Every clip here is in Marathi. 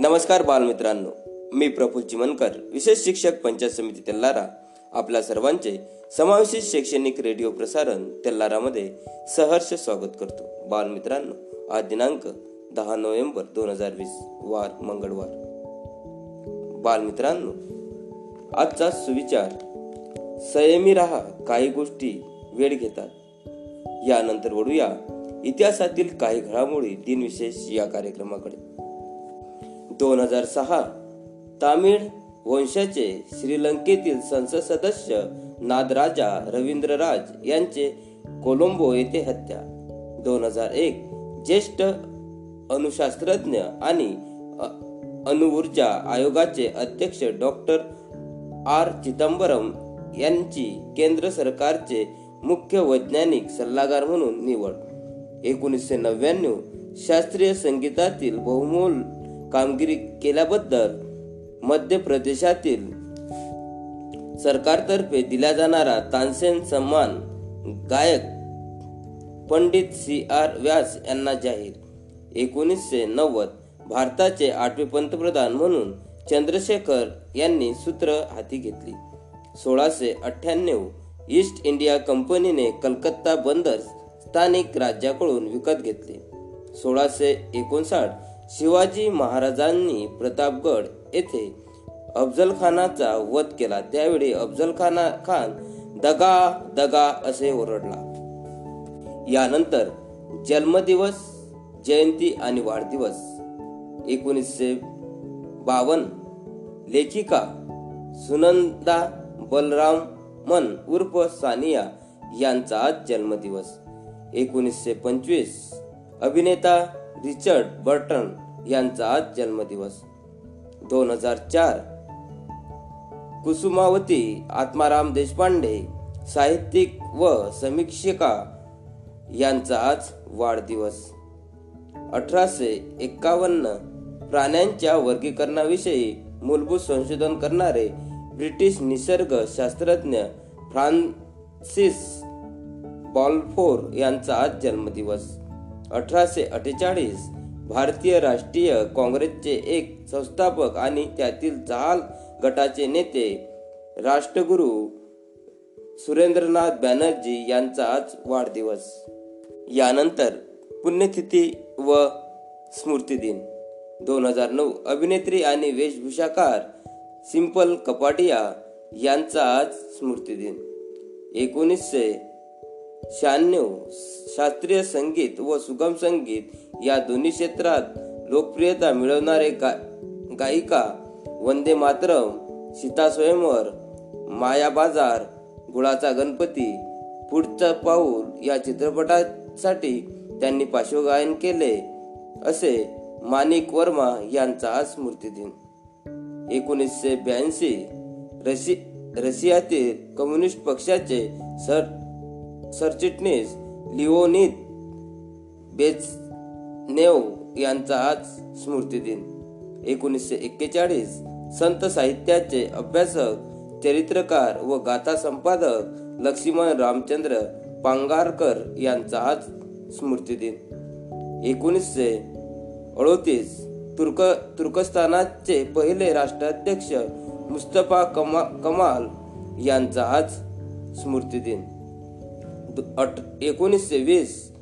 नमस्कार बालमित्रांनो मी प्रफुल चिमनकर विशेष शिक्षक पंचायत समिती तेल्लारा आपल्या सर्वांचे समावेशित शैक्षणिक रेडिओ प्रसारण तेल्लारामध्ये सहर्ष स्वागत करतो. बालमित्रांनो आज दिनांक दहा नोव्हेंबर दोन हजार वीस वार मंगळवार. बालमित्रांनो आजचा सुविचार संयमी राहा काही गोष्टी वेळ घेतात. यानंतर वळूया इतिहासातील काही घडामोडी दिनविशेष या कार्यक्रमाकडे. दोन हजार सहा. तामिळ वंशाचे श्रीलंकेतील संसद सदस्य नादराजा रवींद्र राज यांचे कोलंबो येथे हत्या. दोन हजार एक. ज्येष्ठ अणुशास्त्रज्ञ आणि अणुऊर्जा आयोगाचे अध्यक्ष डॉक्टर आर चिदंबरम यांची केंद्र सरकारचे मुख्य वैज्ञानिक सल्लागार म्हणून निवड. एकोणीसशे नव्याण्णव शास्त्रीय संगीतातील बहुमोल कामगिरी केल्याबद्दल मध्य प्रदेशातील सरकारतर्फे दिला जाणारा तानसेन सन्मान गायक पंडित सी आर व्यास यांना जाहीर. एकोणीसशे नव्वद भारताचे आठवे पंतप्रधान म्हणून चंद्रशेखर यांनी सूत्र हाती घेतली. सोळाशे अठ्ठ्याण्णव ईस्ट इंडिया कंपनीने कलकत्ता बंदर स्थानिक राज्याकडून विकत घेतले. सोळाशे एकोणसाठ शिवाजी महाराजांनी प्रतापगड येथे अफजलखानाचा वध केला. त्यावेळी अफजलखाना खान दगा दगा असे ओरडला. यानंतर जन्मदिवस जयंती आणि वाढदिवस एकोणीसशे बावन्न. लेखिका सुनंदा बलराम मन उर्फ सानिया यांचा आज जन्मदिवस. एकोणीसशे पंचवीस. अभिनेता रिचर्ड बर्टन यांचा आज जन्मदिवस. दोन हजार चार. कुसुमावती आत्माराम देशपांडे साहित्यिक व समीक्षिका यांचा आज वाढदिवस. अठराशे एक्कावन्न. प्राण्यांच्या वर्गीकरणाविषयी मूलभूत संशोधन करणारे ब्रिटिश निसर्ग शास्त्रज्ञ फ्रान्सिस बॉलफोर यांचा आज जन्मदिवस. अठराशे अठ्ठेचाळीस भारतीय राष्ट्रीय काँग्रेसचे एक संस्थापक आणि त्यातील जहाल गटाचे नेते राष्ट्रगुरु सुरेंद्रनाथ बॅनर्जी यांचा आज वाढदिवस. यानंतर पुण्यतिथी व स्मृती दिन. दोन हजार नऊ अभिनेत्री आणि वेशभूषाकार सिंपल कपाटिया यांचा आज स्मृतिदिन एकोणीसशे शहाण्णव शास्त्रीय संगीत व सुगम संगीत या दोन्ही क्षेत्रात लोकप्रियता मिळवणारे गा गायिका वंदे मातरम सीता स्वयंवर माया बाजार गुळाचा गणपती पुढचा पाऊल या चित्रपटासाठी त्यांनी पार्श्वगायन केले असे माणिक वर्मा यांचा आज स्मृतिदिन. एकोणीसशे ब्याऐंशी रशी रशियातील कम्युनिस्ट पक्षाचे सर सरचिटणीस लिओनिद बेचनेव यांचा आज स्मृतिदिन एकोणीसशे एक्केचाळीस संत साहित्याचे अभ्यासक चरित्रकार व गाथा संपादक लक्ष्मण रामचंद्र पांगारकर यांचा आज स्मृतिदिन एकोणीसशे अडोतीस तुर्क तुर्कस्तानाचे पहिले राष्ट्राध्यक्ष मुस्तफा कमा कमाल यांचा आज स्मृतिदिन एकोणीसशे वीस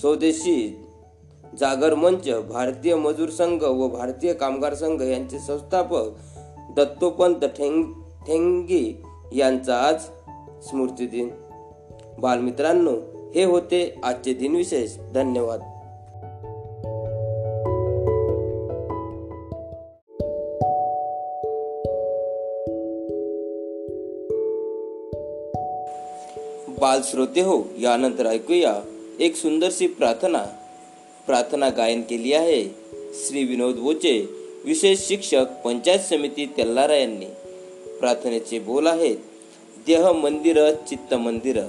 स्वदेशी जागर मंच भारतीय मजूर संघ व भारतीय कामगार संघ यांचे संस्थापक दत्तोपंत ठेंग ठेंगी यांचा आज स्मृतिदिन. बालमित्रांनो हे होते आजचे दिनविशेष. धन्यवाद. बाल श्रोते हो यानंतर ऐकूया एक सुंदरशी प्रार्थना. प्रार्थना गायन केली आहे श्री विनोद बोचे विशेष शिक्षक पंचायत समिती तेल्लारा यांनी. प्रार्थनेचे बोल आहेत देह मंदिर चित्त मंदिर.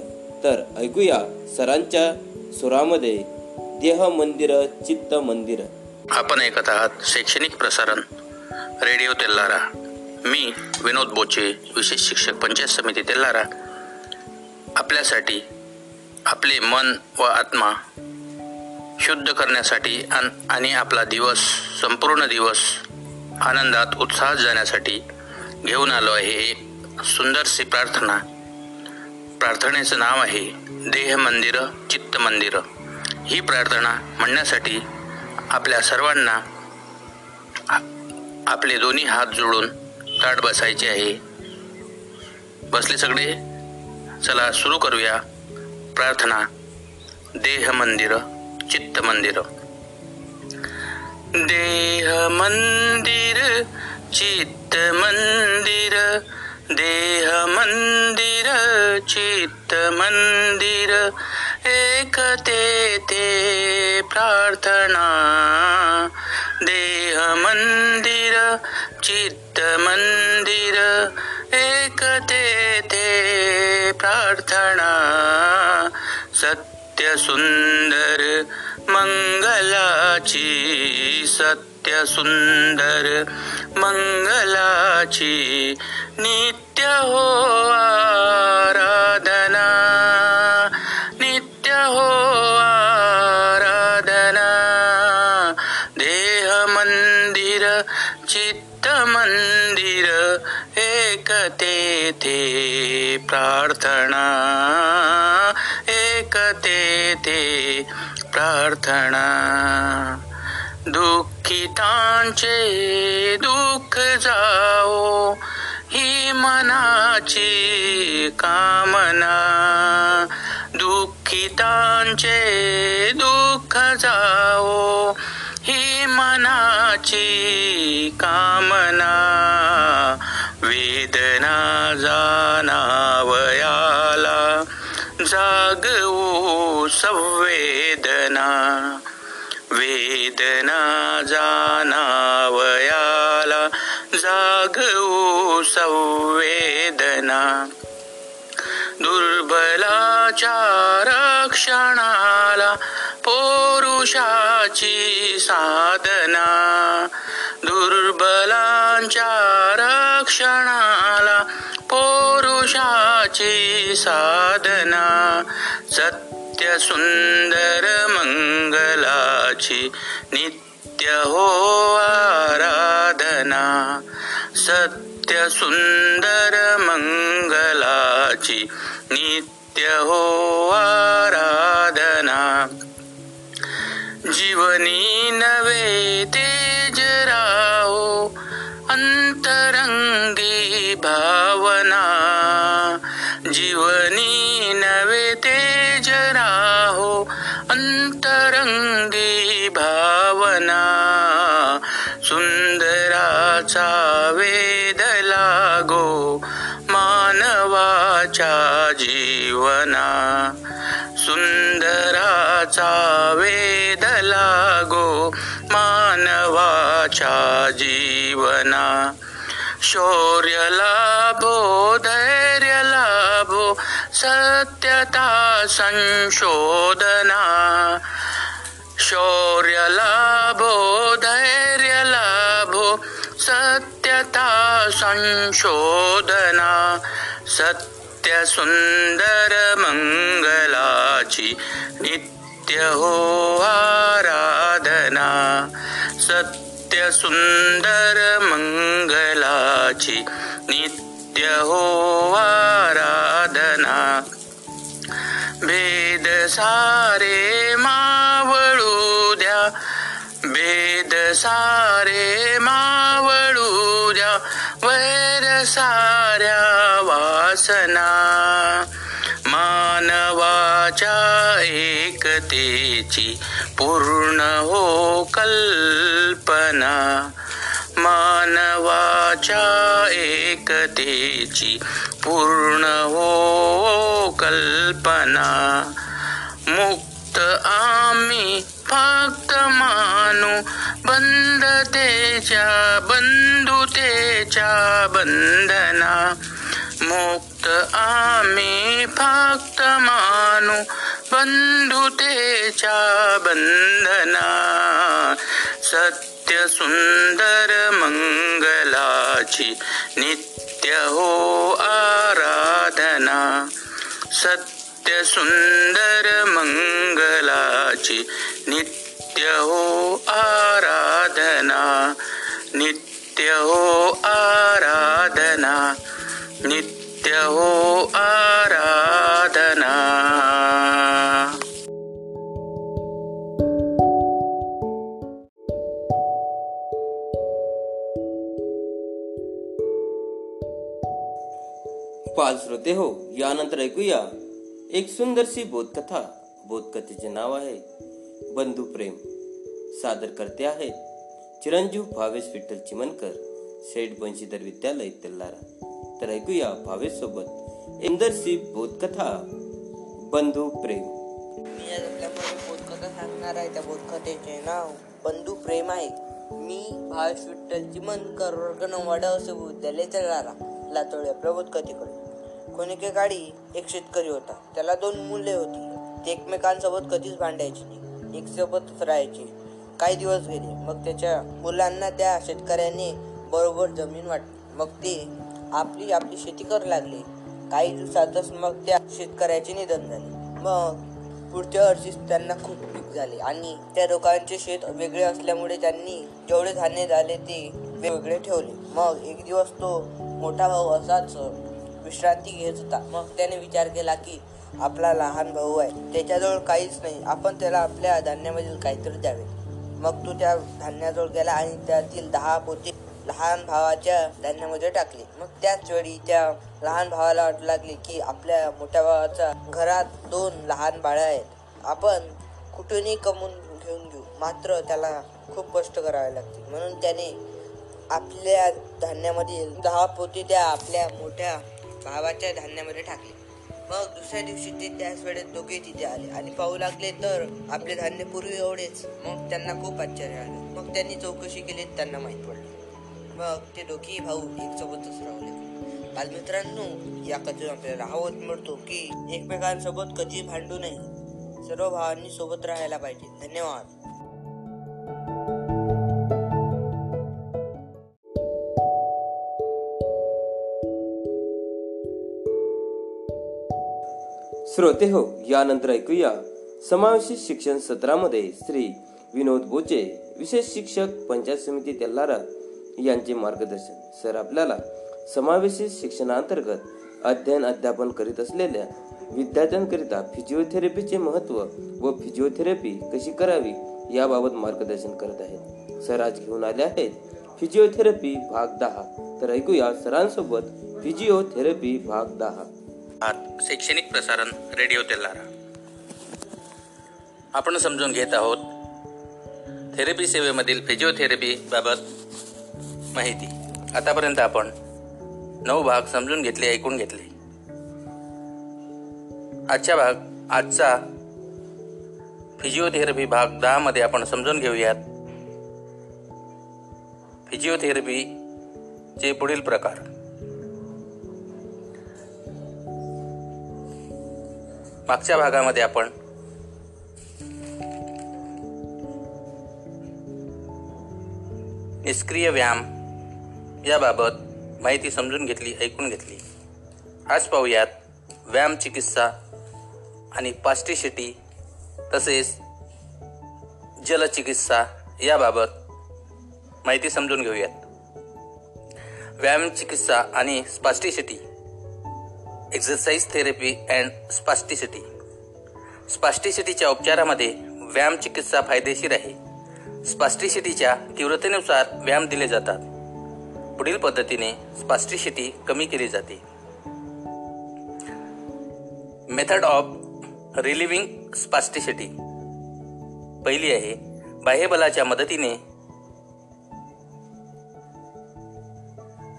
तर ऐकूया सरांच्या सुरामध्ये देह मंदिर चित्त मंदिर. आपण ऐकत आहात शैक्षणिक प्रसारण रेडिओ तेल्लारा मी विनोद बोचे विशेष शिक्षक पंचायत समिती तेल्लारा आपल्यासाठी आपले मन व आत्मा शुद्ध करण्यासाठी आणि आपला दिवस संपूर्ण दिवस आनंदात उत्साहात जाण्यासाठी घेऊन आलो आहे एक सुंदरशी प्रार्थना. प्रार्थनेचं नाव आहे देह मंदिर चित्त मंदिर. ही प्रार्थना म्हणण्यासाठी आपल्या सर्वांना आपले दोन्ही हात जोडून ताट बसायचे आहे. बसले सगळे? चला सुरू करूया. प्रार्थना. देह मंदिर चित्त मंदिर. देह मंदिर चित्त मंदिर. देह मंदिर चित्त मंदिर. एक ते प्रार्थना. देह मंदिर चित्त मंदिर एक ते प्रार्थना सत्य सुंदर मंगलाची सत्य सुंदर मंगलाची नित्य हो आराधना. एक तेथे प्रार्थना एक तेथे प्रार्थना. दुःखितांचे दुःख जाओ ही मनाची कामना. दुःखितांचे दुःख जाओ ही मनाची कामना. वेदना जाणावयाला जागवू संवेदना. वेदना जाणावयाला जागवू संवेदना. दुर्बलाच्या रक्षणाला पोरुषाची साधना. दुर्बलांच्या रक्षणाला पौरुषाची साधना सत्य सुंदर मंगलाची नित्य हो आराधना सत्य सुंदर मंगलाची नित्य हो आराधना. जीवनी नवे ते अंतरंगी भावना सुंदराचा वेद लागो मानवाच्या जीवना. सुंदराचा वेद लागो मानवाच्या जीवना. शौर्यला बोधैर्यला सत्यता संशोधना शौर्यलाभो धैर्यलाभो सत्यता संशोधना सत्य सुंदर मंगलाची नित्य हो आराधना सत्य सुंदर मंगलाची नित्य हो आराधना भेद सारे मावळू द्या भेद सारे मावळू द्या वैर साऱ्या वासना मानवाच्या एकतेची पूर्ण हो कल्पना. मानवाच्या एकतेची पूर्ण हो कल्पना. मुक्त आम्ही फक्त मानू बंधतेच्या बंधुतेच्या बंधना. मुक्त आम्ही फक्त मानू बंधुतेच्या बंधना. सत्य नित्य सुंदर मंगलाची नित्य हो आराधना. सत्य सुंदर मंगलाची नित्य हो आराधना. नित्य नित्य हो आराधना. नित्य हो आराधना पाल श्रोते हो यानंतर ऐकूया एक सुंदरशी बोधकथा. बोधकथेचे नाव आहे बंधू प्रेम. सादर करते आहेत चिरंजीव भावेश विठ्ठल चिमनकर शेठ बंशीधर विद्यालय तेल्लारा तर ऐकूया भावेश सोबत इंदरशी बोधकथा बंधू प्रेम. मी आज आपल्यामध्ये बोधकथा सांगणार आहे त्या बोधकथेचे नाव बंधू प्रेम आहे. मी भावेश विठ्ठल चिमनकर वर्ग नवाडा असे विद्यालय चढाला लातोळी आपल्या बोधकथेकडे कोणीके काळी एक शेतकरी होता. त्याला दोन मुले होती. ते एकमेकांसोबत कधीच भांडायची नाही. एकसोबतच राहायचे. काही दिवस गेले. मग त्याच्या मुलांना त्या शेतकऱ्याने बरोबर जमीन वाटली मग ते आपली आपली शेती करू लागले. काही दिवसातच मग त्या शेतकऱ्याचे निधन झाले. मग पुढच्या वर्षीच त्यांना खूप पीक झाले आणि त्या लोकांचे शेत वेगळे असल्यामुळे त्यांनी जेवढे धान्य झाले ते वेगवेगळे ठेवले. मग एक दिवस तो मोठा भाऊ असाच विश्रांती घेत होता. मग त्याने विचार केला की आपला लहान भाऊ आहे. त्याच्याजवळ काहीच नाही. आपण त्याला आपल्या धान्यामधील काहीतरी द्यावे. मग तो त्या धान्याजवळ गेला आणि त्यातील दहा पोते लहान भावाच्या धान्यामध्ये टाकले. मग त्याच वेळी त्या लहान भावाला वाटू लागले की आपल्या मोठ्या भावाच्या घरात दोन लहान बाळं आहेत. आपण कुठूनही कमवून घेऊन घेऊ. मात्र त्याला खूप कष्ट करावे लागतील. म्हणून त्याने आपल्या धान्यामधील दहा पोती त्या आपल्या मोठ्या भावाच्या धान्यामध्ये टाकले. मग दुसऱ्या दिवशी ते त्याच वेळेत दोघे तिथे आले आणि पाहू लागले तर आपले धान्य पूर्वी एवढेच. मग त्यांना खूप आश्चर्य आलं. मग त्यांनी चौकशी केली त्यांना माहीत पडलं. मग ते दोघेही भाऊ एक सोबतच राहले. बालमित्रांनो या कथेतून आपल्याला हवत मिळतो की एकमेकांसोबत कधी भांडू नये. सर्व भावांनी सोबत राहायला पाहिजे. धन्यवाद. श्रोते हो यानंतर ऐकूया समावेशित शिक्षण सत्रामध्ये श्री विनोद बोचे विशेष शिक्षक पंचायत समिती तेल्हारा यांचे मार्गदर्शन. सर आपल्याला समावेशित शिक्षणांतर्गत अध्ययन अध्यापन करीत असलेल्या विद्यार्थ्यांकरिता फिजिओथेरपीचे महत्त्व व फिजिओथेरपी कशी करावी याबाबत मार्गदर्शन करत आहेत. सर आज घेऊन आले आहेत फिजिओथेरपी भाग दहा. तर ऐकूया सरांसोबत फिजिओथेरपी भाग दहा. आहात शैक्षणिक प्रसारण रेडिओ तेलारा. आपण समजून घेत आहोत थेरपी सेवेमधील फिजिओथेरपी बाबत माहिती. आतापर्यंत आपण नऊ भाग समजून घेतले ऐकून घेतले. आजच्या भाग आजचा फिजिओथेरपी भाग दहा मध्ये आपण समजून घेऊयात. फिजिओथेरपीचे पुढील प्रकार. मागच्या भागामध्ये आपण निष्क्रिय व्यायाम याबाबत माहिती समजून घेतली ऐकून घेतली. आज पाहूयात व्यायाम चिकित्सा आणि पास्टिशिटी तसेच जलचिकित्सा याबाबत माहिती समजून घेऊयात. व्यायाम चिकित्सा आणि spasticity exercise therapy and spasticity स्पास्टिसिटीच्या उपचारामध्ये व्यायाम चिकित्सा फायदेशीर आहे. स्पास्टिसिटीच्या तीव्रतेनुसार व्यायाम दिले जातात. पुढील पद्धतीने स्पास्टिसिटी कमी केली जाते. मेथड ऑफ रिलिव्हिंग स्पास्टिसिटी पहिली आहे बाह्यबलाच्या मदतीने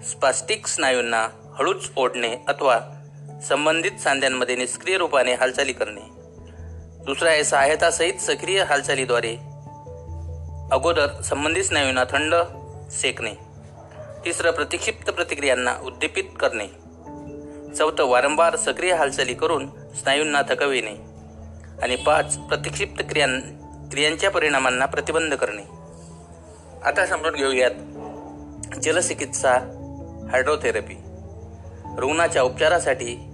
स्पास्टिक स्नायूंना हळूच ओढणे अथवा संबंधित सांध्यांमध्ये निष्क्रिय रूपाने हालचाली करणे. दुसरा आहे सहायतासहित सक्रिय हालचालीद्वारे अगोदर संबंधित स्नायूंना थंड सेकणे. तिसरं प्रतिक्षिप्त प्रतिक्रियांना उद्दीपित करणे. चौथं वारंवार सक्रिय हालचाली करून स्नायूंना थकविणे. आणि पाच प्रतिक्षिप्त क्रियां क्रियांच्या परिणामांना प्रतिबंध करणे. आता समजून घेऊयात जलचिकित्सा हायड्रोथेरपी. रुग्णाच्या उपचारासाठी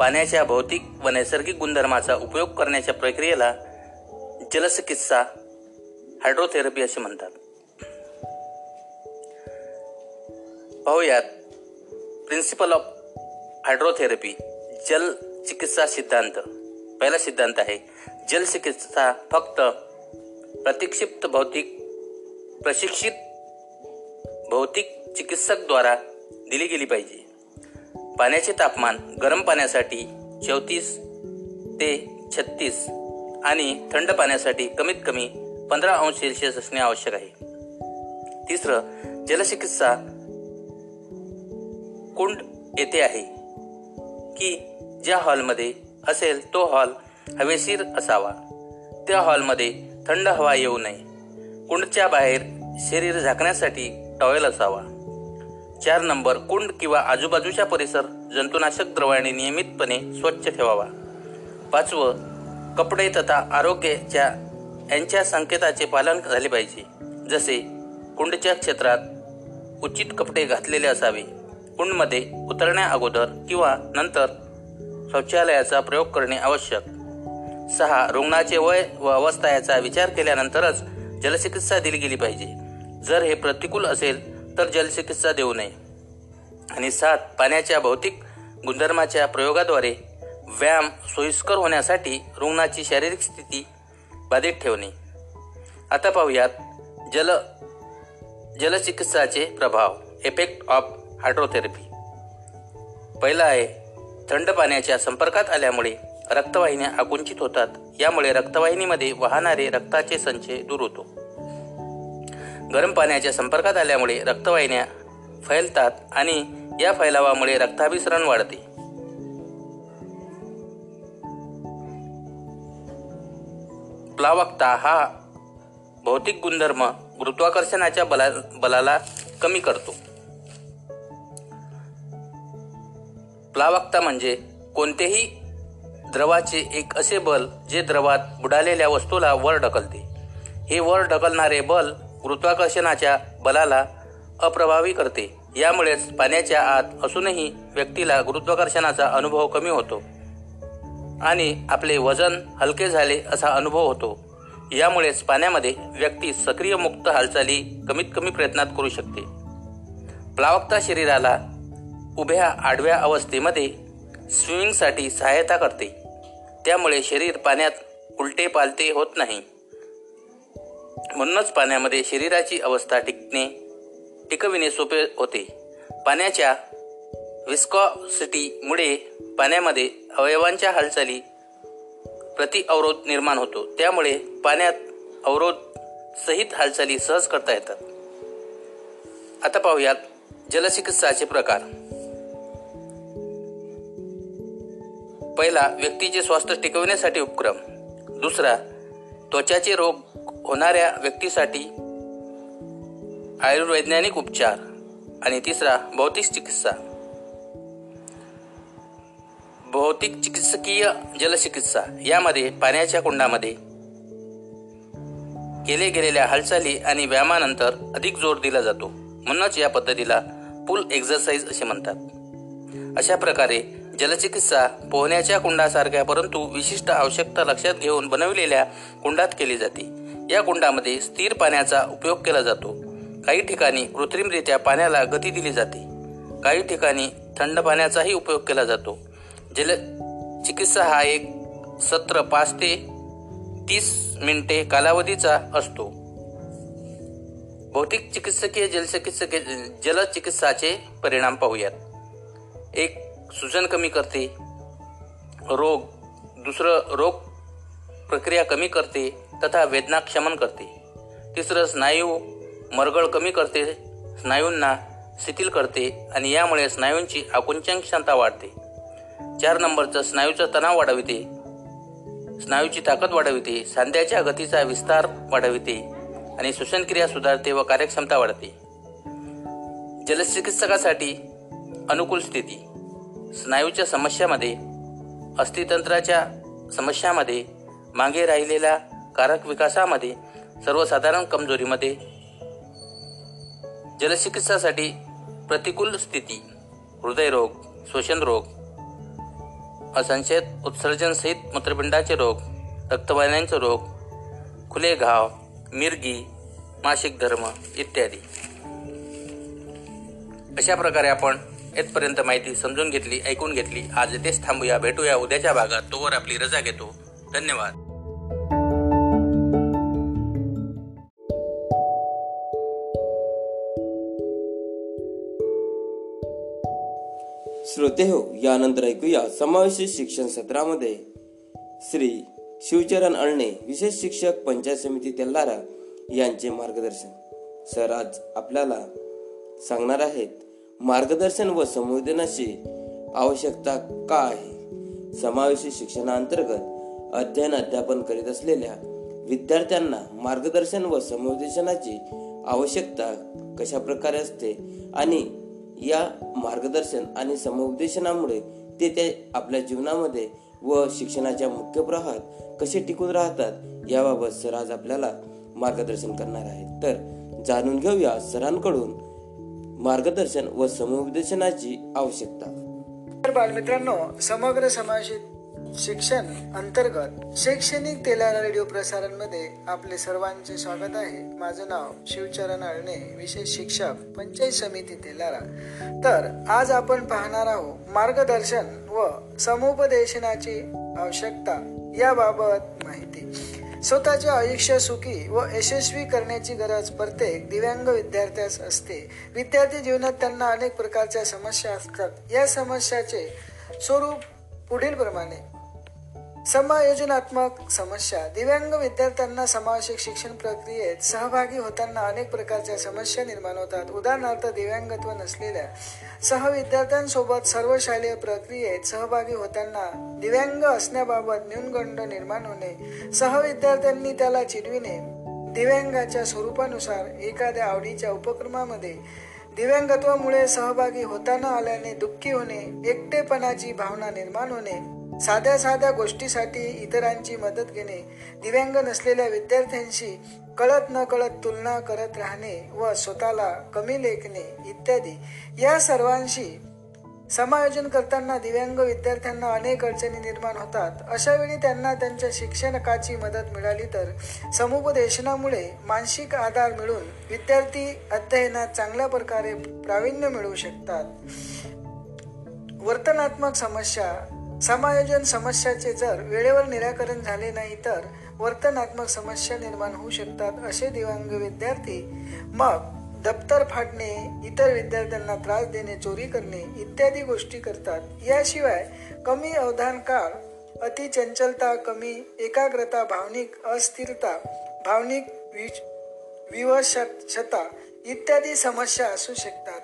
पाण्याच्या भौतिक व नैसर्गिक गुणधर्माचा उपयोग करण्याच्या प्रक्रियेला जलचिकित्सा हायड्रोथेरपी असे म्हणतात. पाहूयात. प्रिन्सिपल ऑफ हायड्रोथेरपी जल चिकित्सा सिद्धांत. पहिला सिद्धांत आहे जल चिकित्सा फक्त प्रतिक्षिप्त भौतिक प्रशिक्षित भौतिक चिकित्सकद्वारा दिली गेली पाहिजे. पाण्याचे तापमान गरम पाण्यासाठी चौतीस ते छत्तीस आणि थंड पाण्यासाठी कमीत कमी पंधरा अंश सेल्सिअस असणे आवश्यक आहे. तिसरं जलचिकित्सा कुंड येथे आहे की ज्या हॉलमध्ये असेल तो हॉल हवेशीर असावा. त्या हॉलमध्ये थंड हवा येऊ नये. कुंडच्या बाहेर शरीर झाकण्यासाठी टॉवेल असावा. चार नंबर कुंड किंवा आजूबाजूचा परिसर जंतुनाशक द्रवाने नियमितपणे स्वच्छ ठेवावा. पाचवं कपडे तथा आरोग्याच्या यांच्या संकेताचे पालन झाले पाहिजे. जसे कुंडच्या क्षेत्रात उचित कपडे घातलेले असावे कुंडमध्ये उतरण्या अगोदर किंवा नंतर शौचालयाचा प्रयोग करणे आवश्यक. सहा रुग्णाचे वय व अवस्था याचा विचार केल्यानंतरच जलचिकित्सा दिली गेली पाहिजे. जर हे प्रतिकूल असेल तर जलचिकित्सा देऊ नये. आणि सात पाण्याच्या भौतिक गुणधर्माच्या प्रयोगाद्वारे व्यायाम सोयीस्कर होण्यासाठी रुग्णाची शारीरिक स्थिती बाधित ठेवणे. आता पाहूयात जल जलचिकित्साचे प्रभाव इफेक्ट ऑफ हायड्रोथेरपी पहिला आहे थंड पाण्याच्या संपर्कात आल्यामुळे रक्तवाहिन्या आकुंचित होतात. यामुळे रक्तवाहिनीमध्ये वाहणारे रक्ताचे संचय दूर होतो. गरम पाण्याच्या संपर्कात आल्यामुळे रक्तवाहिन्या फैलतात आणि या फैलावामुळे रक्ताभिसरण वाढते. प्लावकता हा भौतिक गुणधर्म गुरुत्वाकर्षणाच्या बला बलाला कमी करतो. प्लावकता म्हणजे कोणतेही द्रवाचे एक असे बल जे द्रवात बुडालेल्या वस्तूला वर ढकलते. हे वर ढकलणारे बल गुरुत्वाकर्षणाच्या बलाला अप्रभावी करते. यामुळेच पाण्याच्या आत असूनही व्यक्तीला गुरुत्वाकर्षणाचा अनुभव कमी होतो. आणि आपले वजन हलके झाले असा अनुभव होतो. यामुळेच पाण्यामध्ये व्यक्ती सक्रिय मुक्त हालचाली कमीत कमी प्रयत्नात करू शकते. प्लावकता शरीराला उभ्या आडव्या अवस्थेमध्ये स्विमिंगसाठी सहायता करते. त्यामुळे शरीर पाण्यात उलटे पालते होत नाही. म्हणूनच पाण्यामध्ये शरीराची अवस्था टिकणे टिकविणे सोपे होते. पाण्याच्या विस्कॉसिटीमुळे पाण्यामध्ये अवयवांच्या हालचाली प्रति अवरोध निर्माण होतो. त्यामुळे पाण्यात अवरोध सहित हालचाली सहज करता येतात. आता पाहूयात जलचिकित्साचे प्रकार. पहिला व्यक्तीचे स्वास्थ्य टिकवण्यासाठी उपक्रम. दुसरा त्वचाचे रोग होणाऱ्या व्यक्तीसाठी आयुर्वैज्ञानिक उपचार आणि तिसरा भौतिक चिकित्सा. भौतिक चिकित्सकीय जलचिकित्सा यामध्ये पाण्याच्या कुंडामध्ये केले गेलेल्या हालचाली आणि व्यायामानंतर अधिक जोर दिला जातो. म्हणूनच या पद्धतीला पुल एक्झरसाइज असे म्हणतात. अशा प्रकारे जलचिकित्सा पोहण्याच्या कुंडासारख्या परंतु विशिष्ट आवश्यकता लक्षात घेऊन बनविलेल्या कुंडात केली जाते. या कुंडामध्ये स्थिर पाण्याचा उपयोग केला जातो. काही ठिकाणी कृत्रिमरित्या पाण्याला गती दिली जाते. काही ठिकाणी थंड पाण्याचाही उपयोग केला जातो. जल चिकित्सा हा एक सत्र पाच ते तीस मिनिटे कालावधीचा असतो. भौतिक चिकित्सकीय जलचिकित्सकीय जलचिकित्साचे परिणाम पाहूयात. एक सूजन कमी करते. रोग दुसरं रोग प्रक्रिया कमी करते. तथा वेदना क्षमन करते. तिसरं स्नायू मरगळ कमी करते. स्नायूंना शिथिल करते आणि यामुळे स्नायूंची आकुंचन क्षमता वाढते. चार नंबरचं स्नायूचा तणाव वाढविते. स्नायूची ताकद वाढविते. सांध्याच्या गतीचा विस्तार वाढविते आणि श्वसनक्रिया सुधारते व कार्यक्षमता वाढते. जलचिकित्सकासाठी अनुकूल स्थिती. स्नायूच्या समस्यामध्ये अस्थितंत्राच्या समस्यामध्ये मागे राहिलेल्या कारक विकासामध्ये सर्वसाधारण कमजोरीमध्ये जलचिकित्सासाठी प्रतिकूल स्थिती हृदयरोग श्वसनरोग असंशयित उत्सर्जनसहित मूत्रपिंडाचे रोग रक्तवाहिन्यांचे रोग खुले घाव मिरगी मासिक धर्म इत्यादी. अशा प्रकारे आपण येथपर्यंत माहिती समजून घेतली ऐकून घेतली. आज तेच थांबूया भेटूया उद्याच्या भागात. तोवर आपली रजा घेतो. धन्यवाद. श्रोते हो यानंतर ऐकूया समावेशित शिक्षण सत्रामध्ये. श्री शिवचरण अळणे विशेष शिक्षक पंचायत समिती तेल्लारा यांचे मार्गदर्शन. सर आज आपल्याला सांगणार आहेत मार्गदर्शन व संवेदनाची आवश्यकता का आहे? समावेशी शिक्षणाअंतर्गत अध्ययन अध्यापन करीत असलेल्या विद्यार्थ्यांना मार्गदर्शन व संवेदनाची आवश्यकता कशा प्रकारे असते? आणि या मार्गदर्शन आणि समुपदेशनामुळे ते त्या आपल्या जीवनामध्ये व शिक्षणाच्या मुख्य प्रवाहात कसे टिकून राहतात याबाबत सर आज आपल्याला मार्गदर्शन करणार आहेत. तर जाणून घेऊया सरांकडून मार्गदर्शन व समुपदेशनाची आवश्यकता. तर बालमित्रांनो समग्र समावेशित शिक्षण अंतर्गत शैक्षणिक तेलारा रेडिओ प्रसारणमध्ये आपले सर्वांचे स्वागत आहे. माझं नाव शिवचरण अळणे विशेष शिक्षक पंचायत समिती तेलारा. तर आज आपण पाहणार आहोत मार्गदर्शन व समुपदेशनाची आवश्यकता याबाबत माहिती. स्वतःचे आयुष्य सुखी व यशस्वी करण्याची गरज प्रत्येक दिव्यांग विद्यार्थ्यास असते. विद्यार्थी जीवनात त्यांना अनेक प्रकारच्या समस्या असतात. या समस्याचे स्वरूप पुढील प्रमाणे समायोजनात्मक समस्या. दिव्यांग विद्यार्थ्यांना समावेशक शिक्षण प्रक्रियेत सहभागी होताना अनेक प्रकारच्या समस्या निर्माण होतात. उदाहरणार्थ दिव्यांगत्व नसलेल्या सहविद्यार्थ्यांसोबत सर्व शालेय प्रक्रियेत सहभागी होताना दिव्यांग असण्याबाबत न्यूनगंड निर्माण होणे सहविद्यार्थ्यांनी त्याला चिडविणे दिव्यांगाच्या स्वरूपानुसार एखाद्या आवडीच्या उपक्रमामध्ये दिव्यांगत्वामुळे सहभागी होताना आल्याने दुःखी होणे एकटेपणाची भावना निर्माण होणे साध्या साध्या गोष्टीसाठी इतरांची मदत घेणे दिव्यांग नसलेल्या विद्यार्थ्यांशी कळत न कळत तुलना करत राहणे व स्वतःला कमी लेखणे इत्यादी या सर्वांशी समायोजन करताना दिव्यांग विद्यार्थ्यांना अनेक अडचणी निर्माण होतात. अशा वेळी त्यांना त्यांच्या शिक्षणकाची मदत मिळाली तर समुपदेशनामुळे मानसिक आधार मिळून विद्यार्थी अध्ययनात चांगल्या प्रकारे प्रावीण्य मिळवू शकतात. वर्तनात्मक समस्या समायोजन समस्याचे जर वेळेवर निराकरण झाले नाही तर वर्तनात्मक समस्या निर्माण होऊ शकतात असे दिव्यांग विद्यार्थी. मग दप्तर फाडणे इतर विद्यार्थ्यांना त्रास देणे चोरी करणे इत्यादी गोष्टी करतात. याशिवाय कमी अवधान काळ अतिचंचलता कमी एकाग्रता भावनिक अस्थिरता भावनिक विवशता इत्यादी समस्या असू शकतात.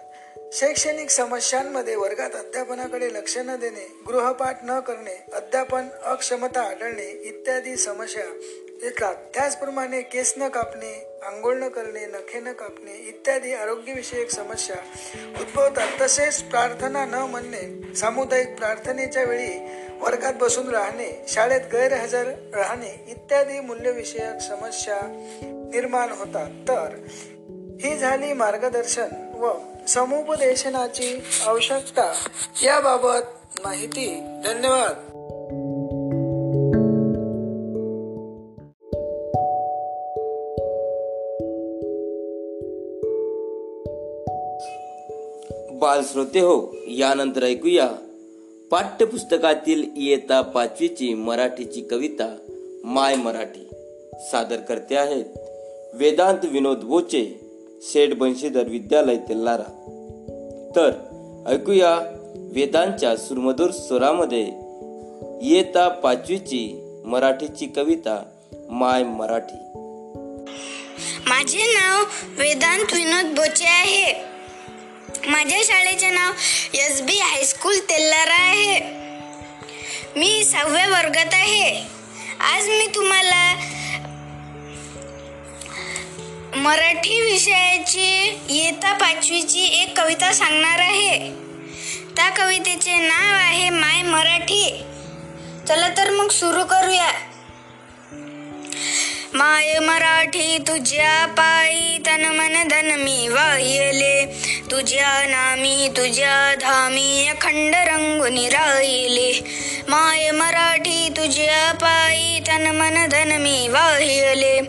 शैक्षणिक समस्यांमध्ये वर्गात अध्यापनाकडे लक्ष न देणे गृहपाठ न करणे अध्यापन अक्षमता आढळणे इत्यादी समस्या येतात. त्याचप्रमाणे केस न कापणे आंघोळ न करणे नखे न कापणे इत्यादी आरोग्यविषयक समस्या उद्भवतात. तसेच प्रार्थना न म्हणणे सामुदायिक प्रार्थनेच्या वेळी वर्गात बसून राहणे शाळेत गैरहजर राहणे इत्यादी मूल्यविषयक समस्या निर्माण होतात. तर ही झाली मार्गदर्शन व समुपदेशनाची आवश्यकता याबाबत माहिती. धन्यवाद. बाल श्रोते हो यानंतर ऐकूया. पाठ्यपुस्तकातील इयत्ता पाचवीची मराठीची कविता माय मराठी. सादर करते आहेत वेदांत विनोद बोचे शेठ बंशीधर विद्यालय तेल्लारा तर ऐकूया वेदांच्या सुरमधुर स्वरामध्ये येता पाचवीची मराठीची कविता माय मराठी. माझे नाव वेदांत विनोद बोचे आहे. माझ्या शाळेचे नाव S B high school Tellara आहे. मी सहाव्या वर्गात आहे. आज मी तुम्हाला मराठी विषयाची इयत्ता पाचवीची एक कविता सांगणार आहे. त्या कवितेचे नाव आहे माय मराठी. चला तर मग सुरू करूया. माय मराठी तुझ्या पायी तन मन धन मी वाहिले तुझ्या नामी तुझ्या धामी अखंड रंगून राहिले. माय मराठी तुझ्या पायी तन मन धन मी वाहिले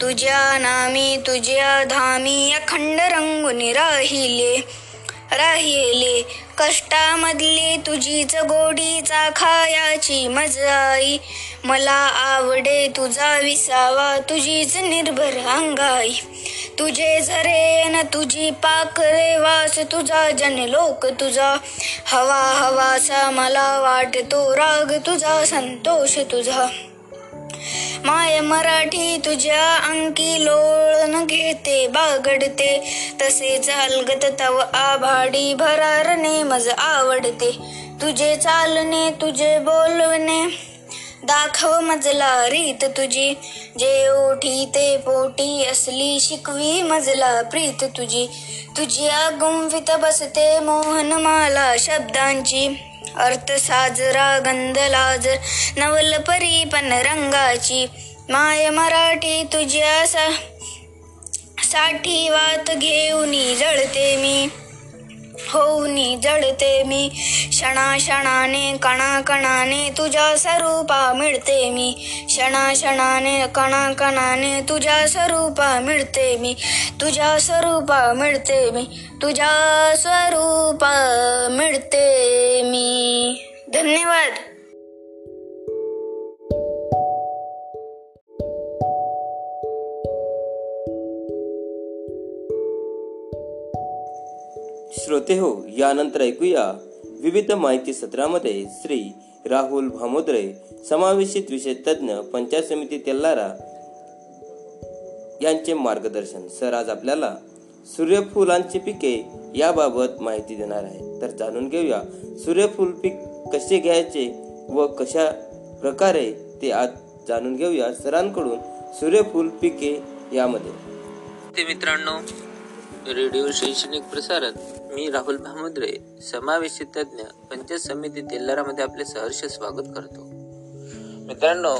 तुझ्या नामी तुझ्या धामी अखंड रंगून राहिले. राहिले. कष्टामधली तुझीच गोडीचा खायाची मजाई. मला आवडे तुझा विसावा तुझीच निर्भर अंगाई. तुझे झरेन तुझी पाकरे वास तुझा जनलोक तुझा. हवा हवासा मला वाटतो राग तुझा संतोष तुझा. माय मराठी तुझ्या अंकी लोळण घेते बागडते. तसे चालगत तव आभाडी भरारणे मज आवडते. तुझे चालणे तुझे बोलणे. दाखव मजला रीत तुझी. जे ओठी ते पोटी असली शिकवी मजला प्रीत तुझी. तुझी गुंफित बसते मोहन माला शब्दांची. अर्थ साजरा गंध लाजर नवल परी पण रंगाची माय मराठी तुझ्या सा साठी वात घेऊनी जळते मी. होऊनी जळते मी. क्षणा क्षणाने कणा कणाने तुझ्या स्वरूपा मिळते मी. क्षणा क्षणाने कणा कणाने तुझ्या स्वरूपा मिळते मी. तुझ्या स्वरूपा मिळते मी. तुझ्या स्वरूपा मिळते मी. धन्यवाद. श्रोते हो यानंतर ऐकूया विविध माहिती सत्रामध्ये श्री राहुल भामोद्रे समावेशित विषय तज्ज्ञ पंचायत समिती तेल्लारा यांचे मार्गदर्शन. सर आज आपल्याला सूर्यफुलांची पिके याबाबत माहिती देणार आहे. तर जाणून घेऊया सूर्यफूल पीक कसे घ्यायचे व कशा प्रकारे ते आज जाणून घेऊया सरांकडून सूर्यफूल पिके यामध्ये. ते मित्रांनो रेडिओ शैक्षणिक प्रसारण मी राहुल भामुद्रे समावेशी तज्ञ पंचायत समिती तेलारामध्ये आपले सहर्ष स्वागत करतो. मित्रांनो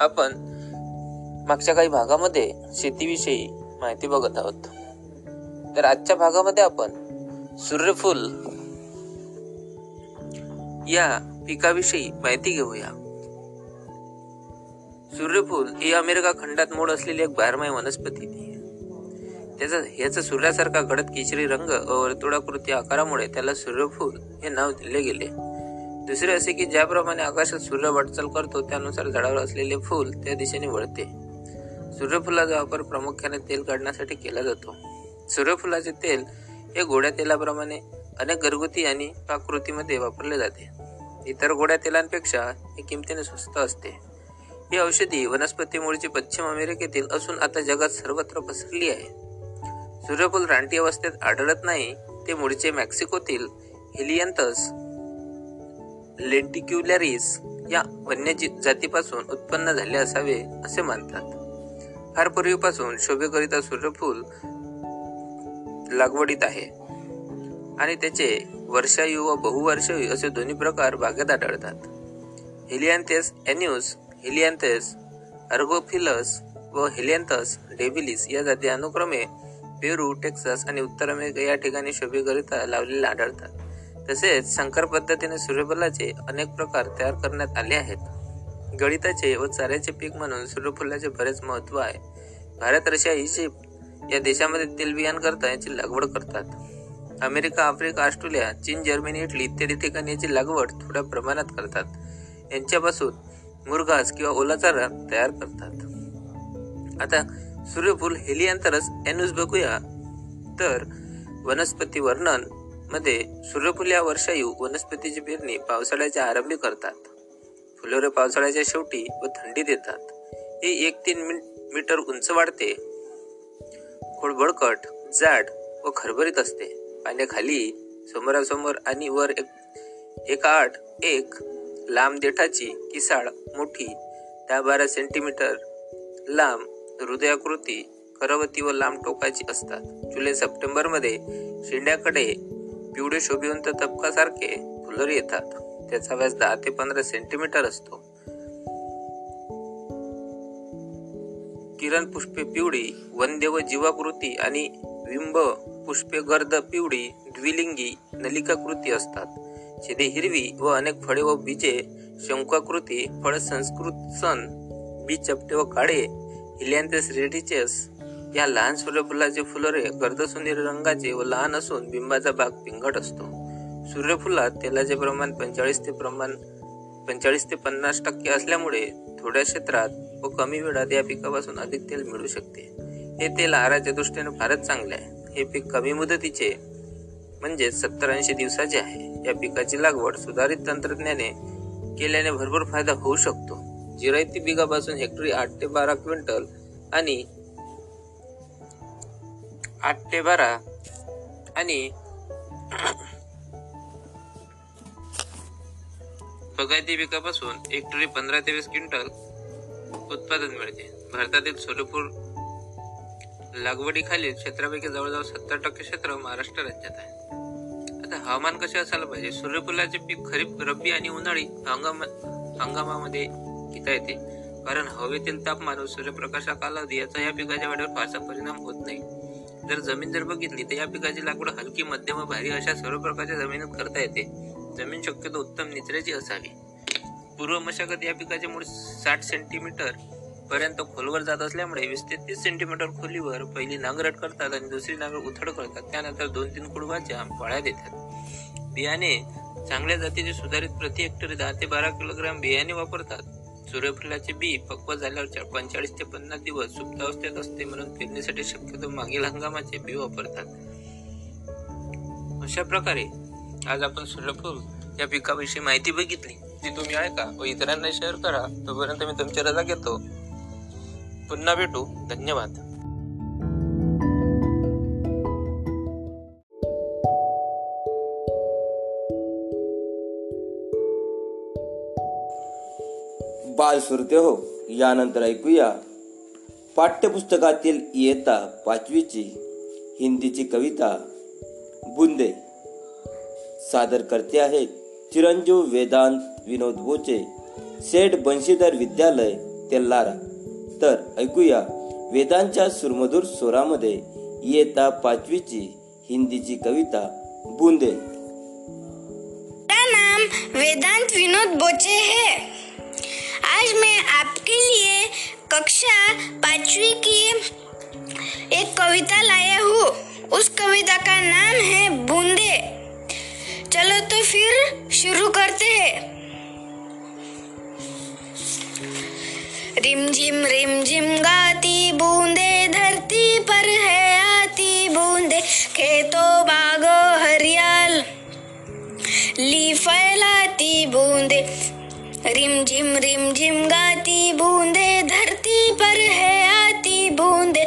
आपण मागच्या काही भागामध्ये शेतीविषयी माहिती बघत आहोत. तर आजच्या भागामध्ये आपण सूर्यफूल या पिकाविषयी माहिती घेऊया. सूर्यफूल ही अमेरिका खंडात मूळ असलेली एक बारमाही वनस्पती आहे. त्याचा ह्याचा सूर्यासारखा गडद केशरी रंग व वर्तुळाकृती आकारामुळे त्याला सूर्यफूल हे नाव दिले गेले. दुसरे असे की ज्याप्रमाणे आकाशात सूर्य वाटचाल करतो त्यानुसार झाडावर असलेले फूल त्या दिशेने वळते. सूर्यफुलाचा वापर प्रामुख्याने तेल काढण्यासाठी केला जातो. सूर्यफुलाचे तेल हे गोड्या तेलाप्रमाणे अनेक घरगुती आणि पाककृतीमध्ये वापरले जाते. इतर गोड्या तेलांपेक्षा हे किमतीने स्वस्त असते. ही औषधी वनस्पती मूळची पश्चिम अमेरिकेतील असून आता जगात सर्वत्र पसरली आहे. सूर्यफूल रानटी अवस्थेत आढळत नाही ते मूळचे मेक्सिकोतील हेलियंतस लेंटिक्युलॅरिस या वन्य जातीपासून उत्पन्न झाले असावे असे मानतात फार पूर्वीपासून शोभेकरिता सूर्यफूल लागवडीत आहे. आणि त्याचे वर्षायू व बहुवर्षायू असे दोन्ही प्रकार बागेत आढळतात. हेलियांथेस एन्युस हेलियांथेस अर्गोफिलस व हेलियंथस डेव्हिलिस या जाती अनुक्रमे पेरू टेक्सास आणि उत्तर अमेरिका या ठिकाणी शोभेकरिता लावलेले आढळतात. तसेच संकर पद्धतीने सूर्यफुलाचे अनेक प्रकार तयार करण्यात आले आहेत. गणिताचे व चाऱ्याचे पीक म्हणून सूर्यफुलाचे बरेच महत्त्व आहे. भारत रशिया इजिप्त या देशामध्ये तेलबियांकरता याची लागवड करतात. अमेरिका आफ्रिका ऑस्ट्रेलिया चीन जर्मनी इटली इत्यादी ठिकाणी याची लागवड थोड्या प्रमाणात करतात. यांच्यापासून मुरघास किंवा ओला चारा तयार करतात. आता सूर्यफूल हेलियांतरस एनुस बघूया. तर वनस्पती वर्णनमध्ये सूर्यफूल या वर्षायू वनस्पतीची पेरणी पावसाळ्याच्या आरंभी करतात. फुलोरे पावसाळ्याच्या शेवटी व थंडी देतात. ही एक तीन मीटर उंच वाढते. खोड बळकट जाड व खरभरीत असते. पाण्याखाली समोरासमोर आणि वर एक एक आठ एक लांब देठाची किसाळ मोठी दहा बारा सेंटीमीटर लांब हृदयाकृती करवती व लांब टोकाची असतात. जुलै सप्टेंबरमध्ये शेंड्याकडे पिवळे शोभिवंत तपकासारखे फुलर येतात. त्याचा व्यास दहा ते पंधरा सेंटीमीटर असतो. किरण पुष्पे पिवळी वंद्य व जीवाकृती आणि विंब पुष्पे गर्द पिवळी द्विलिंगी नलिकाकृती असतात. छेदे हिरवी व अनेक फळे व बीजे शंकाकृती फळ संस्कृत सण बी चपटे व काळे इलियांथस रेडिचस या लहान सूर्यफुलाचे फुलोरे गर्दसुंदर रंगाचे व लहान असून बिंबाचा भाग पिंगट असतो. सूर्यफुलात तेलाचे प्रमाण पंचेचाळीस ते प्रमाण पंचेचाळीस ते पन्नास टक्के असल्यामुळे थोड्या क्षेत्रात व कमी वेळात या पिकापासून अधिक तेल मिळू शकते. हे तेल आहाराच्या दृष्टीने फारच चांगले आहे. हे पीक कमी मुदतीचे म्हणजे सत्तर ऐंशी दिवसाचे आहे. या पिकाची लागवड सुधारित तंत्रज्ञाने केल्याने भरपूर फायदा होऊ शकतो. जिरायती पिकापासून हेक्टरी आठ ते बारा क्विंटल आणि आठ ते बारा आणि बगायती पिकापासून हेक्टरी पंधरा ते वीस क्विंटल उत्पादन मिळते. भारतातील सोलापूर लागवडीखालील क्षेत्रापैकी जवळजवळ सत्तर टक्के क्षेत्र महाराष्ट्र राज्यात आहे. आता हवामान कसे असायला पाहिजे? सूर्यफुलाचे पीक खरीप रब्बी आणि उन्हाळी हंगाम हंगामामध्ये घेता येते. कारण हवेतील तापमान व सूर्यप्रकाशा कालावधी याचा या पिकाच्या वाढीवर फारसा परिणाम होत नाही. जर जमीन जर बघितली तर या पिकाची लागवड हलकी मध्यम व भारी अशा सर्व प्रकारच्या जमिनीत करता येते. जमीन शक्यतो उत्तम निचऱ्याची असावी. पूर्व मशागत या पिकाचे मूळ साठ सेंटीमीटर पर्यंत खोलवर जात असल्यामुळे वीस ते तीस सेंटीमीटर खोलीवर पहिली नांगरट करतात आणि दुसरी नांगर उथड करतात. त्यानंतर दोन तीन कुडवाच्या पाळ्या देतात. बियाणे चांगल्या जातीचे सुधारित प्रति हेक्टरी दहा ते बारा किलोग्राम बियाणे वापरतात. सूर्यफुलाचे बी पक्व झाल्यावर पंचेचाळीस ते पन्नास दिवस सुप्तावस्थेत असते म्हणून पेरणीसाठी शक्यतो मागील हंगामाचे बी वापरतात. अशा प्रकारे आज आपण सूर्यफूल या पिकाविषयी माहिती बघितली. ती तुम्ही ऐका व इतरांना शेअर करा. तोपर्यंत मी तुमची रजा घेतो. पुन्हा भेटू. धन्यवाद. बाल सुरते हो यानंतर ऐकूया. पाठ्यपुस्तकातील इयत्ता पाचवीची हिंदीची कविता बुंदे. सादर करते आहेत चिरंजीव वेदांत विनोद बोचे सेठ बंशीधर विद्यालय तेल्लारा तर ऐकूया वेदांच्या सुरमधूर स्वरामध्ये इयत्ता पाचवीची हिंदीची कविता बुंदे. नाम वेदांत विनोद बोचे है. आज मैं आपके लिए कक्षा पांचवी की एक कविता लाया हूँ। उस कविता का नाम है बूंदे। चलो तो फिर शुरू करते हैं। रिम झिम रिम झिम गाती बूंदे, धरती पर है आती बूंदे। खेतों बागो, हरियाल ली फैलाती बूंदे। रिम झिम रिम झिम गाती, बूंदे धरती पर है आती, बूंदे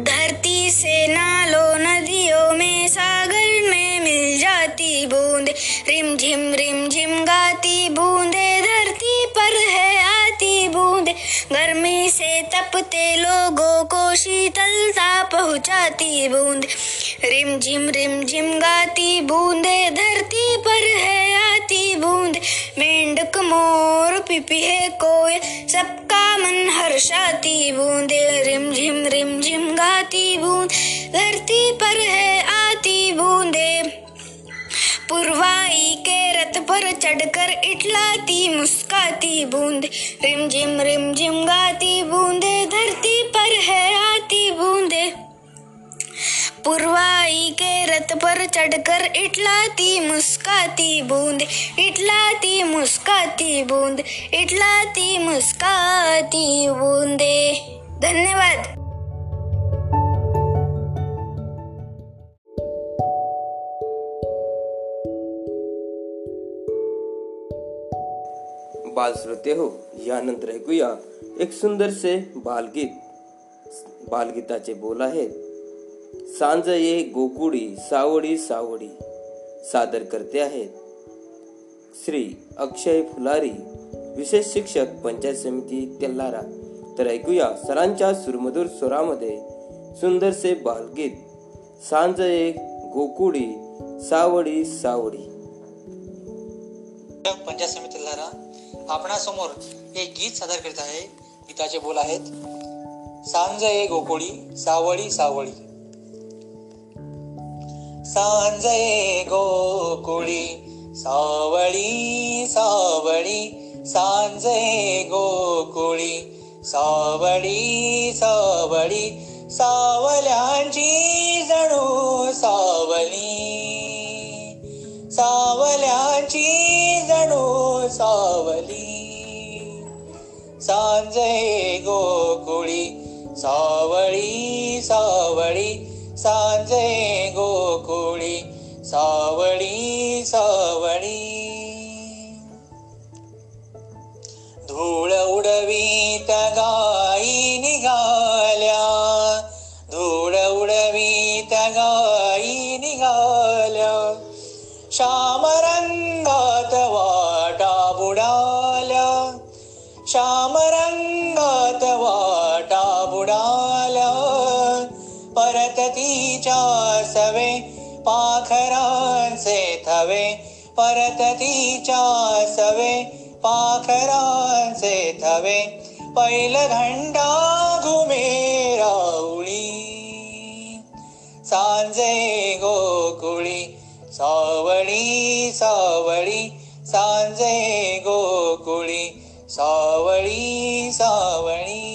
धरती से नालों नदियों में सागर में मिल जाती, बूंदे रिम झिम रिम झिम गाती, बूंदे धरती पर है आती, बूंदे गर्मी से तपते लोगों को शीतलता पहुंचाती, बूंदे रिम झिम रिम झिम गाती, बूंदे धरती पर है आती बूंदे, मेंढक मोर पिपीहे कोयल। सबका मन हर्षाती बूंदे, रिम झिम रिम झिम गाती बूंद। धरती पर है आती बूंदे। पुरवाई के रथ पर चढ़कर इटलाती मुस्काती बूंदे। रिम झिम रिम झिम गाती बूंदे। धरती पर है आती बूंदे। पुरवाई के रथ पर चढ़कर इटलाती मुस्काती बूंदे, इटलाती मुस्काती बूंदे, इटलाती मुस्काती बूंदे। धन्यवाद। बाल श्रोते हो यानंतर ऐकूया एक सुंदर सुंदरसे बालगीत, बालगीताचे बोल आहेत सांज ये गोकुडी सावडी सावडी सादर करते आहेत. श्री अक्षय फुलारी विशेष शिक्षक पंचायत समिती तेल्लारा तर ऐकूया सरांच्या सुरमधूर स्वरामध्ये सुंदरसे बालगीत. सांज ये गोकुडी सावडी सावडी पंचायत समिती लारा आपणासमोर हे गीत सादर करीत आहे. गीताचे बोल आहेत. सांज ए गोकुळी सावळी सावळी. सांजे गोकुळी सावळी सावळी सांज गोकुळी सावळी सावळी सावल्यांची जणू सावली. गाई निघाल्या धूळ उडवीत गाई निघाल्या श्यामरंगात वाटा बुडाल्या श्यामरंगात वाटा बुडाल्या परत तिच्या सवे पाखरांचे थवे परत तिच्या सवे पाखरांचे थवे पैल घंटा घुमे राऊळी सांजे गोकुळी सावळी सावळी. सांजे गोकुळी सावळी सावळी.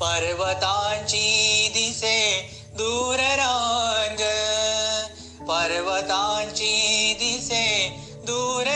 पर्वतांची दिसे दूर रांग पर्वतांची दिसे दूर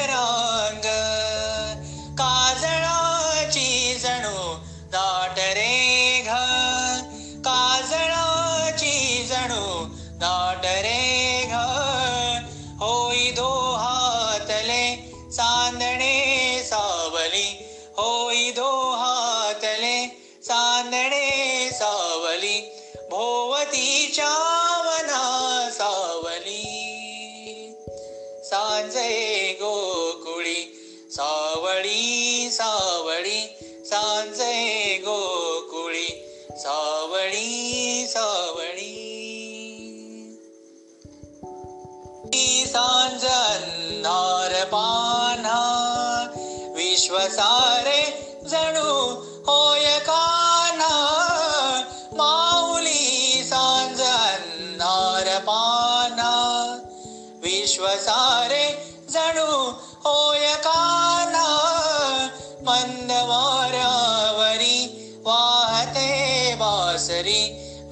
सांज अन्नार पाना विश्वसारे जणू होय काना माऊली सांज अंधार पाना विश्वसारे जणू होय काना मंद वाऱ्यावरी वाहते बासरी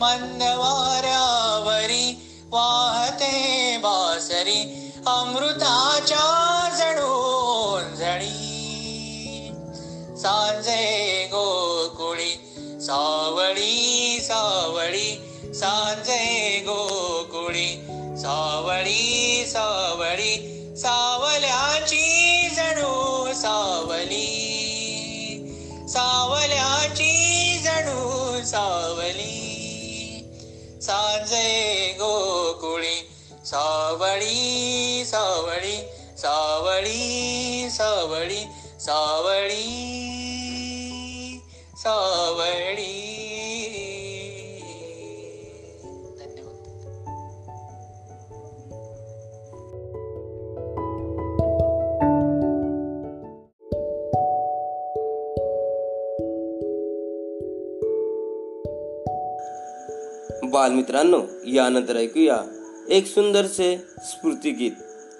मंद वाऱ्यावरी वाहते अमृताच्या जणू जणी. सांजे गोकुळी सावळी सावळी. सांजे गोकुळी सावळी सावळी. सावल्याची जणू सावली. सावल्याची जणू सावली. सांजे सावळी सावळी सावळी सावळी सावळी सावळी. बालमित्रांनो यानंतर ऐकूया एक सुंदरसे स्फूर्तिगीत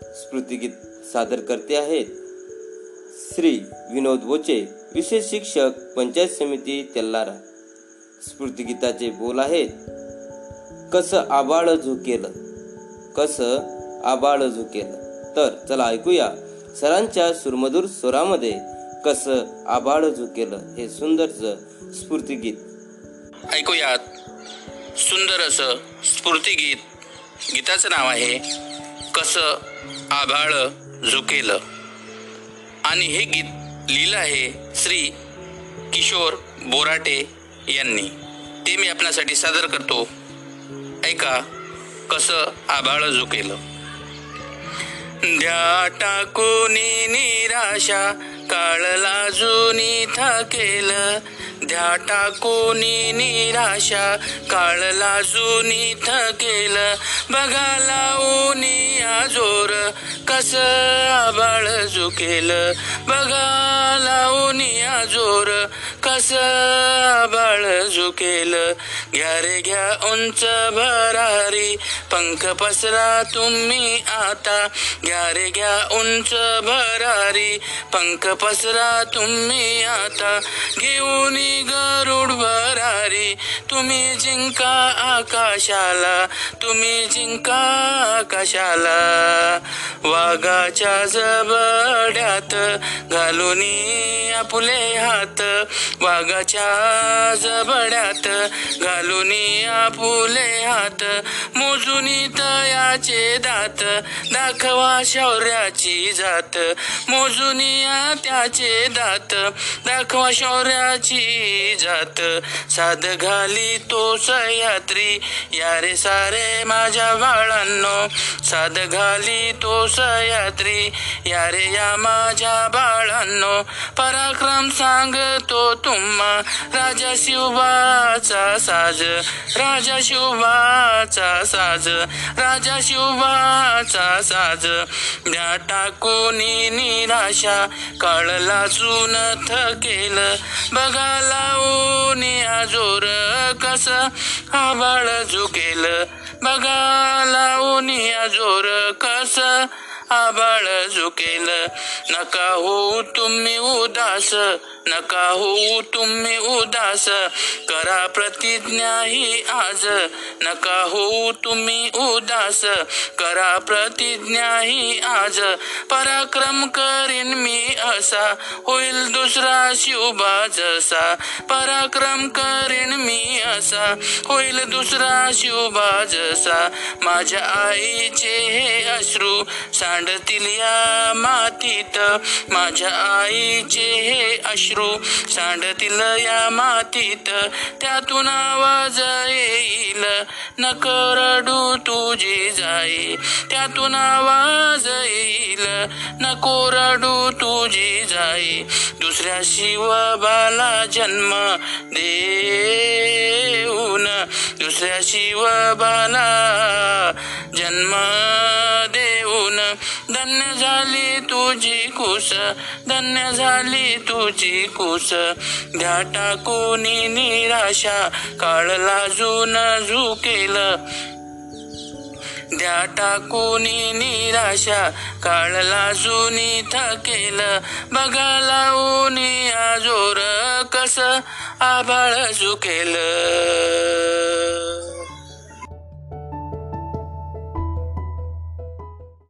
स्फूर्तिगीत सादर करते आहेत. श्री विनोद बोचे विशेष शिक्षक पंचायत समिती तेल्लारा स्फूर्तिगीताचे बोल आहेत. कसं आबाळ झुकेलं कसं आबाळ झुकेलं. तर चला ऐकूया सरांच्या सुरमधूर स्वरामध्ये कसं आबाळ झुकेलं हे सुंदरचं स्फूर्तिगीत. ऐकूयात. सुंदर असं स्फूर्तिगीत गीताचं नाव आहे कसं आभाळ झुकेलं. आणि हे गीत लिहिलं आहे श्री किशोर बोराटे यांनी. ते मी आपणासाठी सादर करतो. ऐका कसं आभाळ झुकेलं. ध्या टाकून निराशा काळ लाजूनी थकेल. ध्या टाकूनी निराशा काळ लाजूनी थकेल. बघा लावूनी आजोर कस आबाळ झुकेल. बघा लावूनी आजोर कस आबाळ झुकेल. घ्या रे घ्या उंच भरारी. पंख पसरा तुम्ही आता. घ्या रे घ्या उंच भरारी. पंख पसरा तुम्ही आता. घेऊन गरुड भरारी. तुम्ही जिंका आकाशाला. तुम्ही जिंका आकाशाला. वाघाच्या जबड्यात घालून आपले हात. वाघाच्या जबड्यात घालून आपुले हात मोजून तयाचे दात दाखवा शौर्याची जात मोजून त्याचे दात दाखवा शौर्याची जात. साध घाली तो सह्यात्री यारे सारे माझ्या बाळांनो साध घाली तो सह्याद्री या रे या माझ्या बाळांनो. पराक्रम सांगतो तुम्हा राजा शिवबाचा साज राजा शिवबाचा साज राजा शिवबाचा साज. द्या टाकूनी निराशा कळला चून थकेल. बघा लावून आजोर कस आबाळ झुकेल. बघा लावून या जोर कस आबाळ झुकेल. नका होऊ तुम्ही उदास नका होऊ तुम्ही उदास. करा प्रतिज्ञा ही आज नका होऊ तुम्ही उदास करा प्रतिज्ञा ही आज. पराक्रम करीन मी असा होईल दुसरा शिवबा जसा. पराक्रम करीन मी असा होईल दुसरा शिवबा जसा. माझ्या आईचे हे अश्रू सांडतील या मातीत. माझ्या आईचे हे अश्रू सांडतील या मातीत. त्यातून आवाज येईल. न करडू तुझी जाई. त्यातून आवाज येईल. न रडू तुझी जाई. दुसऱ्या शिवबाला जन्म देऊन. दुसऱ्या शिवबाला जन्म देऊन. धन्य झाली तुझी कुस धन्य झाली तुझी कुस. द्या टाकून निराशा काळ लाजून झुकेल. द्या टाकून निराशा काळ लाजून थकेल. बघा लावून आजोर कस आबाळ झुकेल.